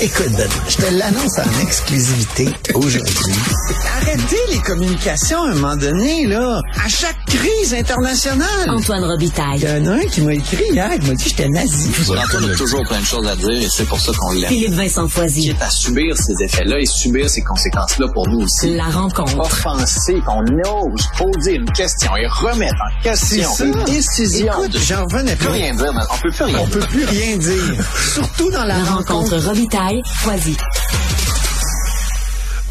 Écoute, Ben, je te l'annonce en exclusivité aujourd'hui. Arrêtez les communications à un moment donné, là. À chaque crise internationale. Antoine Robitaille. Il y en a un qui m'a écrit hier, il m'a dit que j'étais nazi. Antoine a toujours plein de choses à dire et c'est pour ça qu'on l'aime. Philippe Vincent Foisy. Quitte à subir ces effets-là et subir ces conséquences-là pour nous aussi. La rencontre. Offenser qu'on ose poser une question et remettre en question C'est une décision. Écoute, j'en revenais plus pas. rien dire, mais on peut plus rien On dire. peut plus rien dire. Surtout dans la, La rencontre Robitaille, Foisy.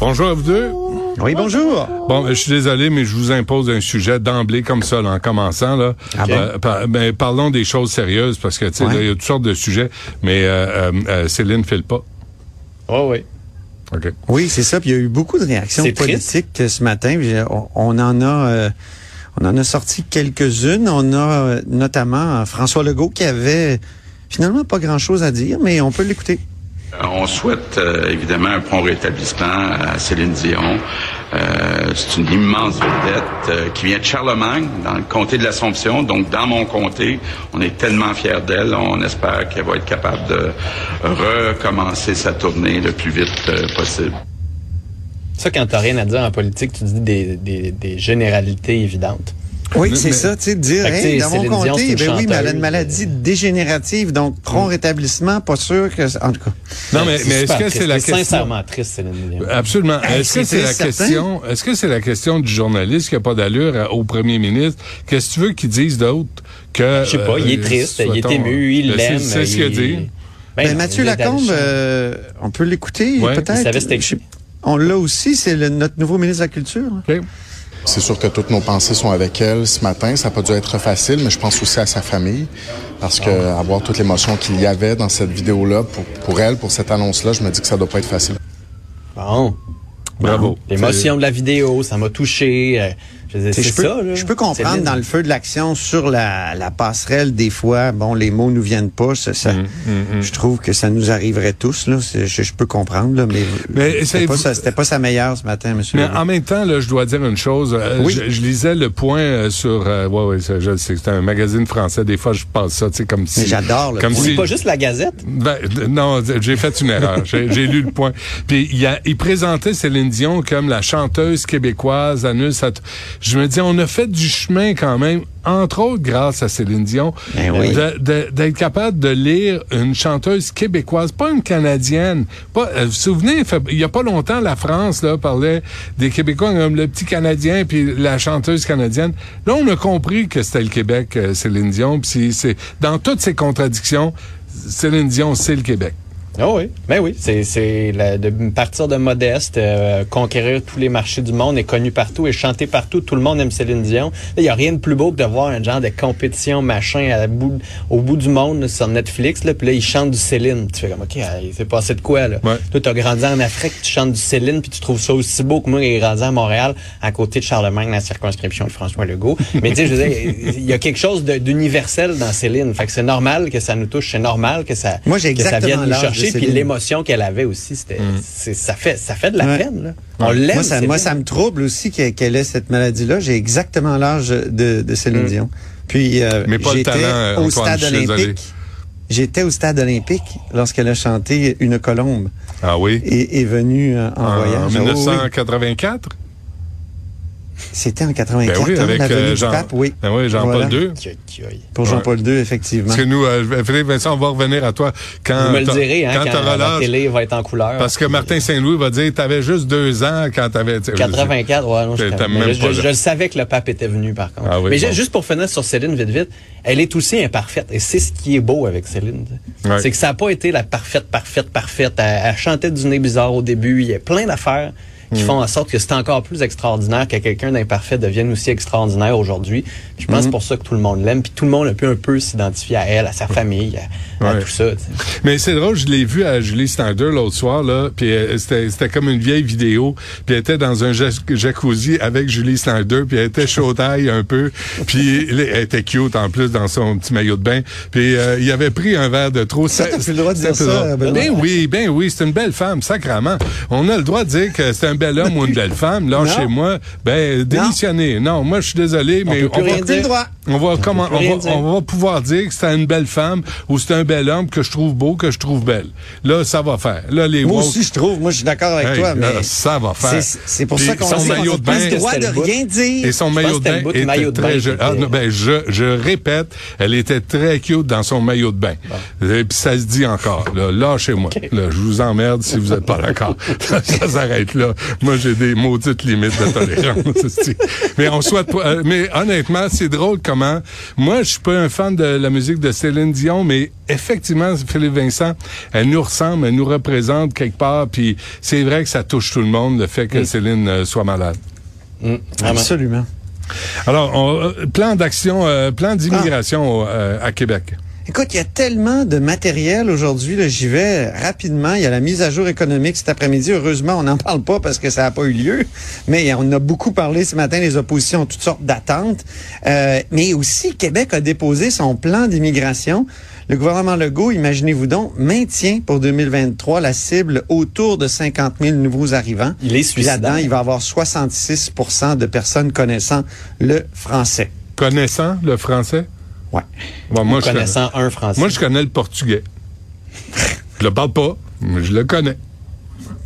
Bonjour à vous deux. Oui, bonjour. Bon, je suis désolé, mais je vous impose un sujet d'emblée comme ça, là, en commençant. Là. Ah bon? Euh, par- ben, parlons des choses sérieuses, parce que tu sais, Ouais. là, il y a toutes sortes de sujets, mais euh, euh, euh, Céline file pas. Oh oui. OK. Oui, c'est ça. Puis il y a eu beaucoup de réactions triste. politiques euh, ce matin. Puis, On, on en a, euh, on en a sorti quelques-unes. On a notamment François Legault qui avait finalement pas grand-chose à dire, mais on peut l'écouter. Euh, On souhaite euh, évidemment un prompt rétablissement à Céline Dion. Euh, c'est une immense vedette qui vient de Charlemagne, dans le comté de l'Assomption. Donc, dans mon comté, on est tellement fiers d'elle. On espère qu'elle va être capable de recommencer sa tournée le plus vite possible. Ça, quand t'as rien à dire en politique, tu dis des généralités évidentes. Oui, c'est ça, tu sais, de dire, hey, dans mon comté, ben oui, mais elle a une maladie euh, dégénérative, donc prompt rétablissement, pas sûr que, en tout cas. Non, mais, mais est-ce que c'est la question... sincèrement triste, Céline Dion. Absolument. Est-ce que c'est la certain. question, est-ce que c'est la question du journaliste qui a pas d'allure à- au premier ministre? Qu'est-ce que tu veux qu'il dise d'autre que... Je sais pas, il est euh, triste, il est ému, il Ben, l'aime. C'est ce qu'il a dit. Ben Ben, Mathieu Lacombe, euh, on peut l'écouter, peut-être. On l'a aussi, c'est notre nouveau ministre de la Culture. C'est sûr que toutes nos pensées sont avec elle ce matin. Ça n'a pas dû être facile, mais je pense aussi à sa famille. Parce que avoir toute l'émotion qu'il y avait dans cette vidéo-là, pour, pour elle, pour cette annonce-là, je me dis que ça doit pas être facile. Bon. Bravo. L'émotion de la vidéo, ça m'a touché. Je peux, ça, là. je peux comprendre dans le feu de l'action sur la, la passerelle des fois, bon, les mots nous viennent pas. Ça, ça- Mm, Je trouve que ça nous arriverait tous là. Je, je peux comprendre là, mais, Mais c'était c'est- pas, sa- c'était pas sa meilleure ce matin, Monsieur. Mais en même temps, là, je dois dire une chose. Euh, Oui. je, je lisais le point euh, sur. Euh, ouais, ouais, ça, je sais, c'est un magazine français. Des fois, je passe ça, tu sais, comme si. Mais j'adore le Comme point. si. C'est pas juste la Gazette? Ben, non, j'ai fait une erreur. J'ai j'ai lu le point. Puis il, a, il présentait Céline Dion comme la chanteuse québécoise. Anus, je me dis, on a fait du chemin quand même, entre autres grâce à Céline Dion, Ben oui. d'être capable de lire une chanteuse québécoise, pas une canadienne. Pas, euh, vous vous souvenez, il y a pas longtemps, la France là parlait des Québécois comme le petit Canadien puis la chanteuse canadienne. Là, on a compris que c'était le Québec, euh, Céline Dion. Puis c'est- c'est dans toutes ces contradictions. Céline Dion, c'est le Québec. Ah oui, ben oui, c'est c'est de partir de modeste, euh, conquérir tous les marchés du monde, est connu partout et chanter partout. Tout le monde aime Céline Dion. Il y a rien de plus beau que de voir un genre de compétition machin à bout, au bout du monde là, sur Netflix. Là, puis là, ils chantent du Céline. Tu fais comme ok, il s'est passé de quoi là? Ouais. Toi, t'as grandi en Afrique, tu chantes du Céline, puis tu trouves ça aussi beau que moi, qui ai grandi à Montréal, à côté de Charlemagne, la circonscription de François Legault. Mais tu sais, je veux dire, il y a quelque chose de- d'universel dans Céline. Fait que c'est normal que ça nous touche, c'est normal que ça, Moi, j'ai que ça exactement vienne nous l'âge chercher. Puis l'émotion qu'elle avait aussi, c'était, c'est- ça fait, ça fait de la Ouais. peine. Là. On l'aime. Moi, ça, moi, ça me trouble aussi qu'elle qu'elle ait cette maladie-là. J'ai exactement l'âge de, de Céline Mm. Dion. Puis euh, Mais pas le j'étais talent, au Antoine, stade olympique. J'étais au stade olympique lorsqu'elle a chanté Une colombe Ah oui? et est venue euh, en, En voyage. Ah oui, oui. 1984? C'était en 84, Ben oui, hein, avec euh, Jean, Pape, oui. ben oui, Jean-Paul Voilà. II. Pour Jean-Paul II, effectivement. Parce que nous, euh, Philippe Vincent, on va revenir à toi quand Vous me le direz, hein, quand quand, la télé va être en couleur. Parce que Martin Saint-Louis va dire, t'avais juste deux ans quand t'avais... 84, ouais, non, je, je, pas je- je le savais que le pape était venu, par contre. Ah oui, mais bon. juste pour finir sur Céline, vite, vite, elle est aussi imparfaite. Et c'est ce qui est beau avec Céline. tu. Ouais. C'est que ça n'a pas été la parfaite, parfaite, parfaite. Elle, elle chantait du nez bizarre au début. Il y a plein d'affaires. Qui font en sorte que c'est encore plus extraordinaire que quelqu'un d'imparfait devienne aussi extraordinaire aujourd'hui. Je Mm. pense que c'est pour ça que tout le monde l'aime. Puis tout le monde a pu un peu s'identifier à elle, à sa famille, à, à Ouais. tout ça. tu sais. Mais c'est drôle, je l'ai vu à Julie Snyder l'autre soir, là, puis euh, c'était c'était comme une vieille vidéo, puis elle était dans un jac- jacuzzi avec Julie Snyder, puis elle était chaudaille un peu, puis elle était cute en plus dans son petit maillot de bain, puis euh, il avait pris un verre de trop. Ça, t'as plus le droit de dire ça. Benoît. Ben oui, ben oui, c'est une belle femme, sacrament. On a le droit de dire que c'est un bel homme ou une belle femme. Là, Non. chez moi, ben démissionner. Non, moi je suis désolé, mais peut plus rien va, dire. le droit. on va comment on rien va, dire. on va pouvoir dire que c'est une belle femme ou c'est un bel homme que je trouve beau, que je trouve belle. Là, ça va faire. Là, les Moi woke- aussi, je trouve. Moi, je suis d'accord avec Hey, toi, là, mais ça va faire. c'est- pour Puis ça qu'on qu'on maillot a de bain droit de rien dire. et son maillot de bain était très Ah, était- non, ben je je répète, elle était très cute dans son maillot de bain. Et puis ça se dit encore. Là, lâchez-moi. Là, je vous emmerde si vous êtes pas d'accord. ça s'arrête là. Moi, j'ai des maudites limites de tolérance. mais on souhaite pas. euh, mais honnêtement, c'est drôle comment. Moi, je suis pas un fan de la musique de Céline Dion, mais effectivement, Philippe Vincent, elle nous ressemble, elle nous représente quelque part. Puis c'est vrai que ça touche tout le monde le fait que Céline euh, soit malade. Mm. Absolument. Alors, on- euh, plan d'action, euh, plan d'immigration euh, à Québec. Écoute, il y a tellement de matériel aujourd'hui. J'y vais rapidement. Il y a la mise à jour économique cet après-midi. Heureusement, on n'en parle pas parce que ça n'a pas eu lieu. Mais on a beaucoup parlé ce matin. Les oppositions ont toutes sortes d'attentes. Euh, mais aussi, Québec a déposé son plan d'immigration. Le gouvernement Legault, imaginez-vous donc, maintient pour 2023 la cible autour de 50 000 nouveaux arrivants. Il est suicidaire. là-dedans, il va avoir 66% de personnes connaissant le français. Connaissant le français? Ouais. Bon, moi, je connais, connaissant un français. moi, je connais le portugais. je le parle pas, mais je le connais.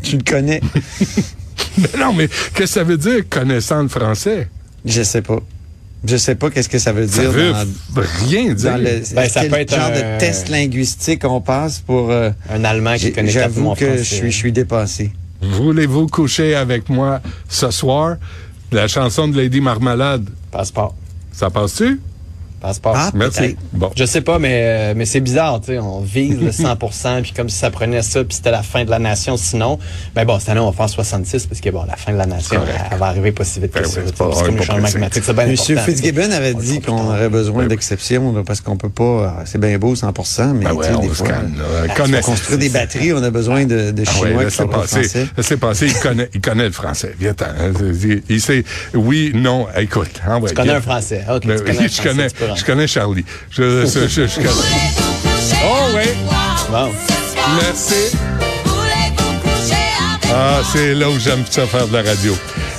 Tu le connais? Mais non, mais qu'est-ce que ça veut dire, connaissant le français? Je sais pas. Je sais pas qu'est-ce que ça veut Ça dire veut dans, f- rien dire. dans le Ben, ça quel peut être genre un- de test linguistique on passe pour euh, un Allemand qui j'ai- connaît j'avoue que je français. suis je suis dépassé. Voulez-vous coucher avec moi ce soir? La chanson de Lady Marmalade, Passeport. ça passe-tu? Passeport. Ah, Merci. peut-être. Bon. Je sais pas, mais, euh, mais c'est bizarre, tu sais. On vise le 100% puis comme si ça prenait ça, puis c'était la fin de la nation. Sinon, ben bon, cette année, on va faire 66, parce que bon, la fin de la nation, elle, elle va arriver pas si vite que Ben ça. oui, c'est ouais, le changement climatique, c'est bien Monsieur. Fitzgibbon avait On dit qu'on aurait besoin Ben d'exceptions parce qu'on peut pas euh, c'est bien beau 100% mais Ben tu ouais, sais, on des fois calme, là. pour Connais- construire des batteries, on a besoin de, de Ah chinois ouais, qui parlent français. Laissez passer. Il connaît, il connaît le français. Viens-t'en. hein. Il, il sait, oui, non, écoute. hein, ouais, Tu connais viens. un français. OK, tu Ben connais un français, je connais Charlie. Je, je, je, je connais. Oh oui, Bon. merci. Ah, c'est là où j'aime ça faire de la radio.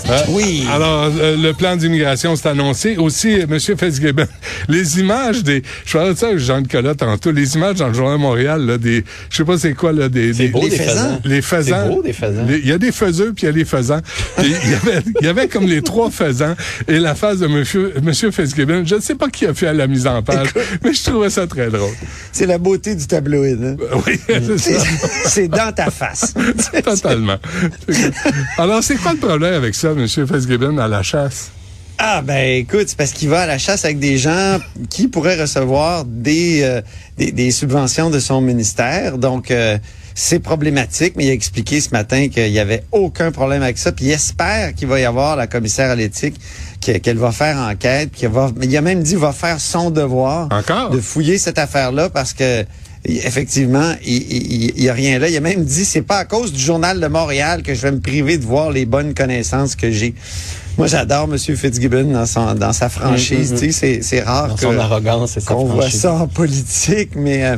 Hein? Oui. Alors, euh, le plan d'immigration s'est annoncé. Aussi, euh, M. Fitzgibbon, les images des... Je parlais de ça avec Jean-Nicolas tantôt. Les images dans le Journal de Montréal, là, des... Je sais pas c'est quoi, là, des... Des- beau, les des faisans. les faisans. C'est beau, des faisans. Les- Il y a des faiseux, puis il y a des faisans. Il y avait, il y avait comme les trois faisans et la face de Monsieur, Monsieur Fitzgibbon. Je ne sais pas qui a fait la mise en page, mais je trouvais ça très drôle. C'est la beauté du tabloïd. hein? Oui, c'est c'est dans ta face. Totalement. Alors, c'est quoi le problème avec ça, Monsieur Fitzgibbon, à la chasse? Ah ben écoute, c'est parce qu'il va à la chasse avec des gens qui pourraient recevoir des, euh, des, des subventions de son ministère. Donc euh, c'est problématique, mais il a expliqué ce matin qu'il y avait aucun problème avec ça. Puis il espère qu'il va y avoir la commissaire à l'éthique que- qu'elle va faire enquête, puis qu'elle va. Il a même dit qu'il va faire son devoir Encore? de fouiller cette affaire-là parce que effectivement, il, il, il y a rien là. Il a même dit c'est pas à cause du journal de Montréal que je vais me priver de voir les bonnes connaissances que j'ai. Moi, j'adore M. Fitzgibbon dans, son, dans sa franchise. Tu sais, c'est- rare Dans que- son arrogance et sa qu'on voit ça en politique, mais euh,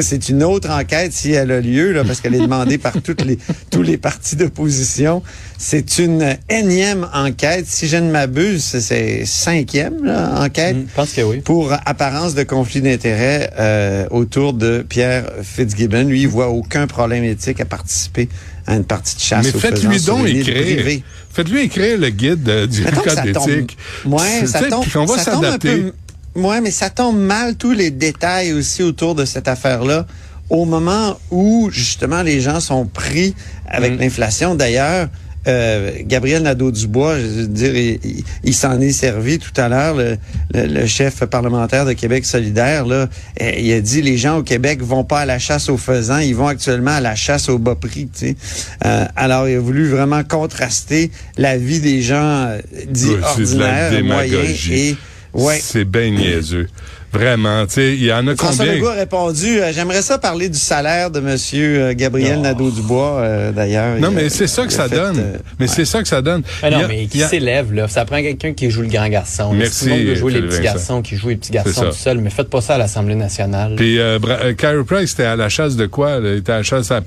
c'est une autre enquête si elle a lieu, là, parce qu'elle est demandée par toutes les, tous les partis d'opposition. C'est une énième enquête. Si je ne m'abuse, c'est cinquième là, enquête. Mm, je pense que oui. Pour apparence de conflit d'intérêt euh, autour de Pierre Fitzgibbon. Lui, il voit aucun problème éthique à participer à une partie de chasse Mais faites-lui donc écrire. Faites-lui écrire le guide euh, du Mettons code d'éthique. Ouais, ça tombe, puis qu'on va ça tombe un s'adapter. Ouais, mais ça tombe mal tous les détails aussi autour de cette affaire-là. Au moment où justement les gens sont pris avec Mm. l'inflation. D'ailleurs, euh, Gabriel Nadeau-Dubois, je veux dire, il, il- il s'en est servi tout à l'heure, le, le- le chef parlementaire de Québec solidaire. Là, il a dit les gens au Québec vont pas à la chasse aux faisans, ils vont actuellement à la chasse au bas prix. tu sais. Euh, alors, il a voulu vraiment contraster la vie des gens euh, dits de ordinaires, moyens et ouais. C'est bien niaiseux. Vraiment, tu sais, il y en a François combien? Legault a répondu, euh, j'aimerais ça parler du salaire de Monsieur euh, Gabriel Nadeau-Dubois, euh, d'ailleurs. Non, mais c'est ça que ça donne. euh, mais c'est ça que ça donne. Non, mais qui a- s'élève, là? Ça prend quelqu'un qui joue le grand garçon. Merci, tout le monde veut jouer les petits Vincent. garçons, qui joue les petits garçons tout seul, mais faites pas ça à l'Assemblée nationale. Puis euh, Bra- euh, Carey Price était à la chasse de quoi? là? Il était à la chasse à la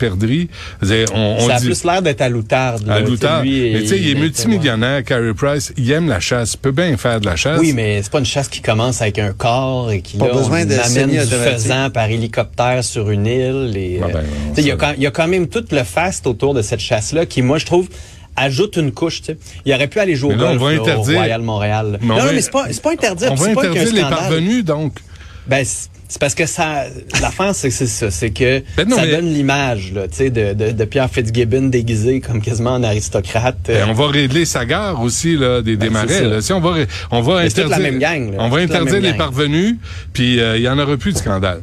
On, on ça a dit... plus l'air d'être à l'outarde. à Tu sais, Loutard. lui, Mais tu sais, il est multimillionnaire, Carey Price. Il aime la chasse. Il peut bien faire de la chasse. Oui, mais c'est pas une chasse qui commence avec un corps et qui Pas là, besoin on de amène du faisan par hélicoptère sur une île. Et, Ah ben, euh, il y, a quand- il y a quand même tout le faste autour de cette chasse-là qui, moi, je trouve, ajoute une couche. tu sais. Il aurait pu aller jouer au là, golf là, au interdire- Royal Montréal. Mais non, va- non, mais c'est pas, c'est pas interdit. On va pas interdire les parvenus, donc. Ben, c'est parce que ça, l'affaire, c'est que c'est ça, c'est que Ben non, ça mais- donne l'image, là, tu sais, de, de, de Pierre Fitzgibbon déguisé comme quasiment en aristocrate. Ben, Euh, on va régler sa gare aussi là, des, des Ben, marais. Là. Si on va, on va interdire, la même gang, là. on va la interdire les gang. parvenus, puis euh, il y en aura plus de scandale.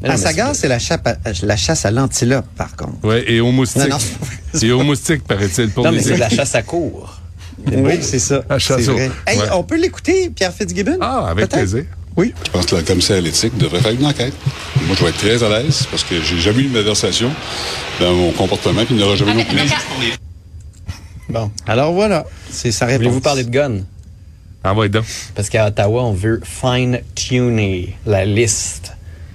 non, À mais Sagar, c'est- la, à- la chasse à l'antilope, par contre. Ouais, et aux moustiques. Non, et aux moustiques, paraît-il, pour Non, mais c'est de la chasse à court. Oui, c'est ça. À C'est Chasseau. vrai. Hey, Ouais. on peut l'écouter, Pierre Fitzgibbon? Ah, avec plaisir. Oui. Je pense que la commissaire à l'éthique devrait faire une enquête. Moi, je vais être très à l'aise parce que j'ai jamais eu de malversation dans mon comportement, puis il n'y aura jamais non plus. Bon. Alors voilà, c'est sa réponse. Voulez-vous parler de gun? Envoie donc. Parce qu'à Ottawa, on veut fine-tuner la liste.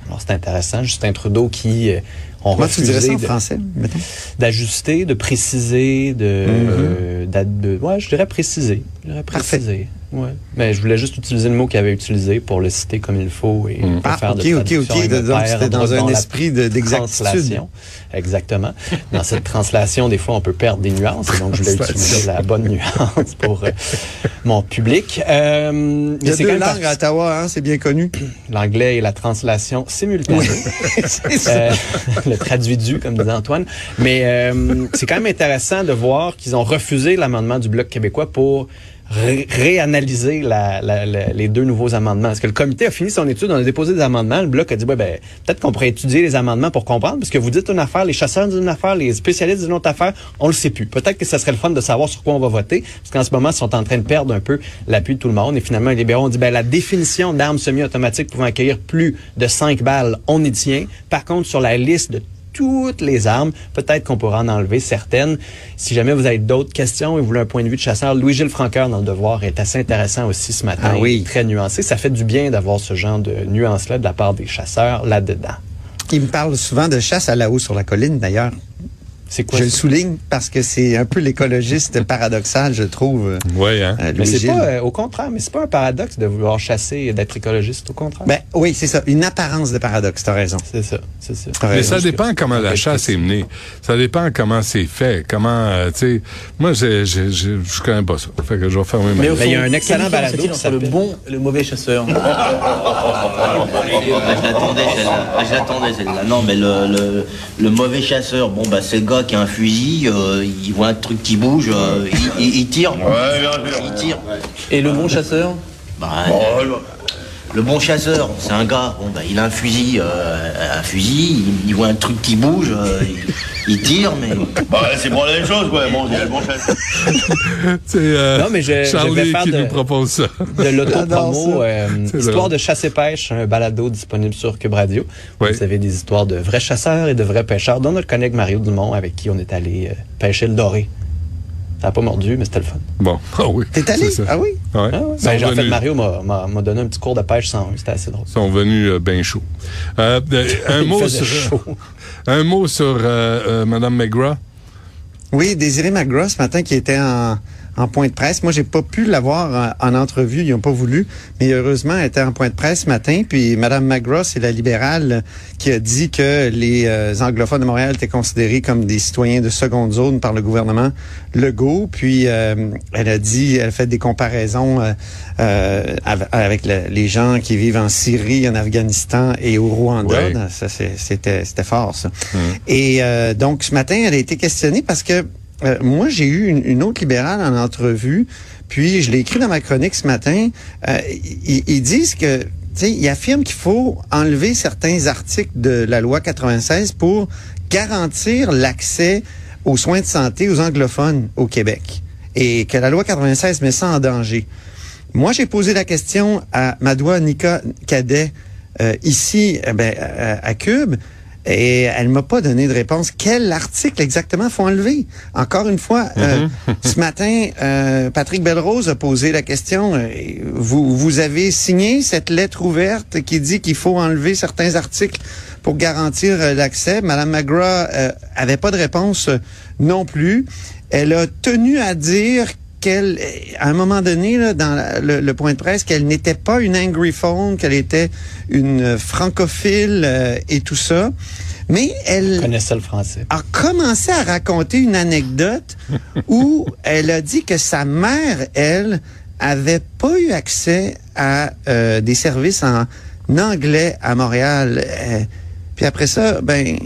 Alors, c'est intéressant. Justin Trudeau qui euh, ont Comment tu dirais ça refusé en de- français, mettons? d'ajuster, de préciser, de, euh, de- ouais, je dirais préciser. Je dirais Parfait. Ouais. Mais je voulais juste utiliser le mot qu'il avait utilisé pour le citer comme il faut et pas Ah, faire ok, de ok, traduction ok. Donc, c'était dans un esprit de- d'exactitude. translation. Exactement. Dans cette translation, des fois, on peut perdre des nuances. donc, je voulais utiliser la bonne nuance pour euh, mon public. Euh, Il y a deux langues à Ottawa, hein, c'est bien connu. l'anglais et la translation simultanée. ça. Euh, le traduit du, comme disait Antoine. Mais euh, c'est quand même intéressant de voir qu'ils ont refusé l'amendement du Bloc québécois pour ré- réanalyser les deux nouveaux amendements. Parce que le comité a fini son étude, on a déposé des amendements. Le Bloc a dit, ouais, ben, peut-être qu'on pourrait étudier les amendements pour comprendre, parce que vous dites une affaire, les chasseurs disent une affaire, les spécialistes disent une autre affaire, on le sait plus. Peut-être que ça serait le fun de savoir sur quoi on va voter, parce qu'en ce moment, ils sont en train de perdre un peu l'appui de tout le monde. Et finalement, les libéraux ont dit, ben, la définition d'armes semi-automatiques pouvant accueillir plus de 5 balles, on y tient. Par contre, sur la liste de toutes les armes. Peut-être qu'on pourra en enlever certaines. Si jamais vous avez d'autres questions et vous voulez un point de vue de chasseur, Louis-Gilles Francoeur dans le Devoir est assez intéressant aussi ce matin. Ah oui. Très nuancé. Ça fait du bien d'avoir ce genre de nuances-là de la part des chasseurs là-dedans. Il me parle souvent de chasse à la haut sur la colline, d'ailleurs. C'est quoi Je le souligne parce que c'est un peu l'écologiste paradoxal, je trouve. euh, Oui, hein. euh, Mais c'est pas, euh, au contraire, mais c'est pas un paradoxe de vouloir chasser et d'être écologiste, au contraire. Ben oui, c'est ça. Une apparence de paradoxe, t'as raison. c'est ça, c'est ça. Mais raison. ça dépend comment la chasse est menée. Ça dépend comment c'est fait. Comment, euh, tu sais, moi, je, je, je, je connais pas ça. Fait que je vais fermer ma Mais gueule. il y a un excellent balado qui entre le s'appelle- bon le mauvais chasseur Ah, je l'attendais celle-là. Ah, je l'attendais celle-là. Non, mais le, le, le mauvais chasseur, bon, bah, c'est le gars qui a un fusil, euh, il voit un truc qui bouge, euh, il, il- il tire. Il tire. Et le bon chasseur? Bah, le, le bon chasseur, c'est un gars, bon, bah, il a un fusil, euh, un fusil, il, il voit un truc qui bouge, euh, il, il tire, mais. Bah, c'est pour la même chose, quoi. Bon, le bon chasseur. C'est euh, Non, mais je- je vais Charlie faire qui de- nous propose ça. de l'autopromo, euh, Histoire de chasse et pêche, un balado disponible sur Cube Radio. Oui. Vous avez des histoires de vrais chasseurs et de vrais pêcheurs, dont notre collègue Mario Dumont, avec qui on est allé euh, pêcher le doré. Ça n'a pas mordu, mais c'était le fun. Bon, ah oui. T'es allé? ça. Ah oui? Ouais. Ah ouais. Ils Ben, j'ai- en fait, Mario m'a- m'a m'a donné un petit cours de pêche sans C'était assez drôle. sont venus euh, bien chauds. Euh, euh, un, mot sur, chaud. un mot sur euh, euh, Mme McGrath. Oui, Désiré McGrath ce matin qui était en, en point de presse. Moi, j'ai pas pu l'avoir en, en entrevue, ils n'ont pas voulu, mais heureusement, elle était en point de presse ce matin. Puis Madame McGrath, c'est la libérale qui a dit que les euh, anglophones de Montréal étaient considérés comme des citoyens de seconde zone par le gouvernement Legault. Puis euh, elle a dit, elle a fait des comparaisons euh, euh, av- avec le- les gens qui vivent en Syrie, en Afghanistan et au Rwanda. Ça, c'était fort, ça. Et euh, donc, ce matin, elle a été questionnée parce que euh, moi, j'ai eu une, une autre libérale en entrevue, puis je l'ai écrit dans ma chronique ce matin. Euh, ils, ils disent que, tu sais, ils affirment qu'il faut enlever certains articles de la loi 96 pour garantir l'accès aux soins de santé aux anglophones au Québec. Et que la loi 96 met ça en danger. Moi, j'ai posé la question à Madoua Nika Cadet euh, ici eh ben, à, à Cube et elle m'a pas donné de réponse. Quel article exactement faut enlever? Encore une fois, euh, ce matin, euh, Patrick Belrose a posé la question. euh, vous, vous avez signé cette lettre ouverte qui dit qu'il faut enlever certains articles pour garantir euh, l'accès. Madame McGrath euh, avait pas de réponse non plus. Elle a tenu à dire qu'elle, à un moment donné, là, dans la- le, le point de presse, qu'elle n'était pas une angryphone, qu'elle était une francophile euh, et tout ça. Mais elle connaissait le français. a commencé à raconter une anecdote où elle a dit que sa mère, elle, avait pas eu accès à euh, des services en anglais à Montréal. Euh, puis après ça, ben,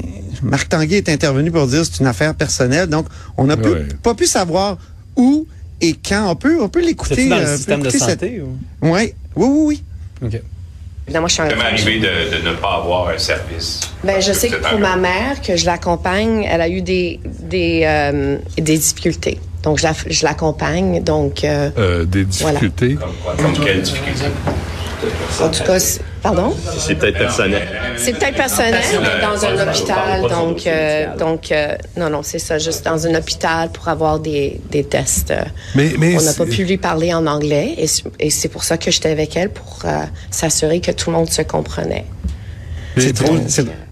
Marc Tanguay est intervenu pour dire que c'est une affaire personnelle. Donc, on n'a pu- Ouais. pas pu savoir où et quand. On peut, on peut l'écouter. Dans euh, le on peut système de cette- santé? ou? Oui, oui, oui, oui. OK. Évidemment, je suis un- Ça m'est arrivé de, de ne pas avoir un service. Ben, je sais que pour ma mère, que je l'accompagne, elle a eu des, des, euh, des difficultés. Donc, je la- je l'accompagne. Donc, euh, Euh, des Voilà. difficultés? Comme quelle difficulté? en tout cas, c'est- pardon? C'est peut-être personnel. C'est peut-être personnel, mais dans un hôpital. Donc, euh, donc euh, non, non, c'est ça, juste dans un hôpital pour avoir des, des tests. Mais- mais on n'a pas pu lui parler en anglais et, c'est pour ça que j'étais avec elle pour euh, s'assurer que tout le monde se comprenait. C'est drôle,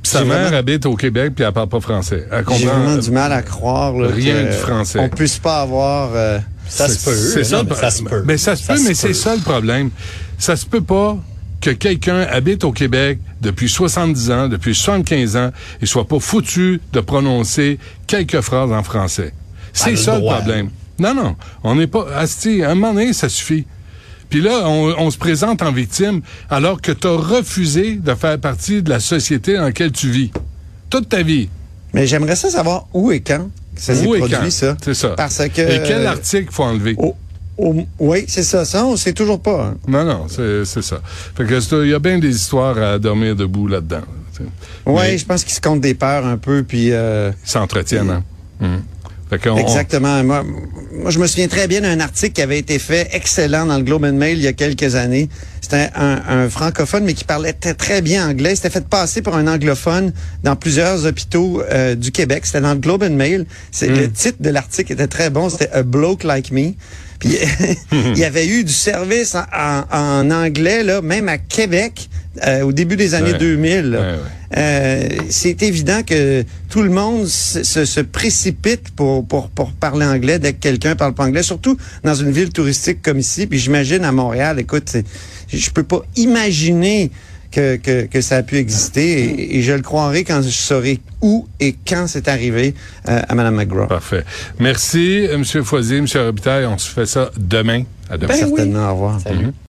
Sa mère vraiment- habite au Québec puis elle parle pas français. Elle J'ai vraiment du mal à croire là, rien que du français. On puisse pas avoir. euh, Ça se peut. C'est ça, mais ça se peut. Mais ça se peut, mais c'est ça le problème. Ça se peut pas que quelqu'un habite au Québec depuis 70 ans, depuis 75 ans, et soit pas foutu de prononcer quelques phrases en français. C'est ça le droit. problème. Non, non. On n'est pas. Asti, à un moment donné, ça suffit. Puis là, on, on se présente en victime alors que tu as refusé de faire partie de la société dans laquelle tu vis. Toute ta vie. Mais j'aimerais ça savoir où et quand ça s'est produit, quand? ça. C'est ça. Parce que. Et quel article faut enlever? au- oui, c'est ça. Ça, on sait toujours pas. hein. Non, non, c'est ça. Fait que il y a bien des histoires à dormir debout là-dedans. Oui, je pense qu'ils se comptent des peurs un peu, puis. euh, Ils s'entretiennent, hein. Hum. Fait qu'on- on- Exactement. Moi, moi, je me souviens très bien d'un article qui avait été fait excellent dans le Globe and Mail il y a quelques années. C'était un, un francophone, mais qui parlait très, très bien anglais. C'était fait passer pour un anglophone dans plusieurs hôpitaux euh, du Québec. C'était dans le Globe and Mail. C'est Le titre de l'article était très bon. C'était A Bloke Like Me. Puis il y avait eu du service en, en- en anglais, là, même à Québec, euh, au début des années Ouais. 2000. là. Ouais, ouais. Euh, c'est évident que tout le monde se, se- se précipite pour, pour, pour parler anglais dès que quelqu'un parle pas anglais, surtout dans une ville touristique comme ici. Puis j'imagine à Montréal, écoute, je peux pas imaginer que, que, que ça a pu exister et, et je le croirai quand je saurai où et quand c'est arrivé euh, à Mme McGraw. Parfait. Merci, M. Foisier, M. Robitaille. On se fait ça demain. À demain. Certainement, au revoir. Salut.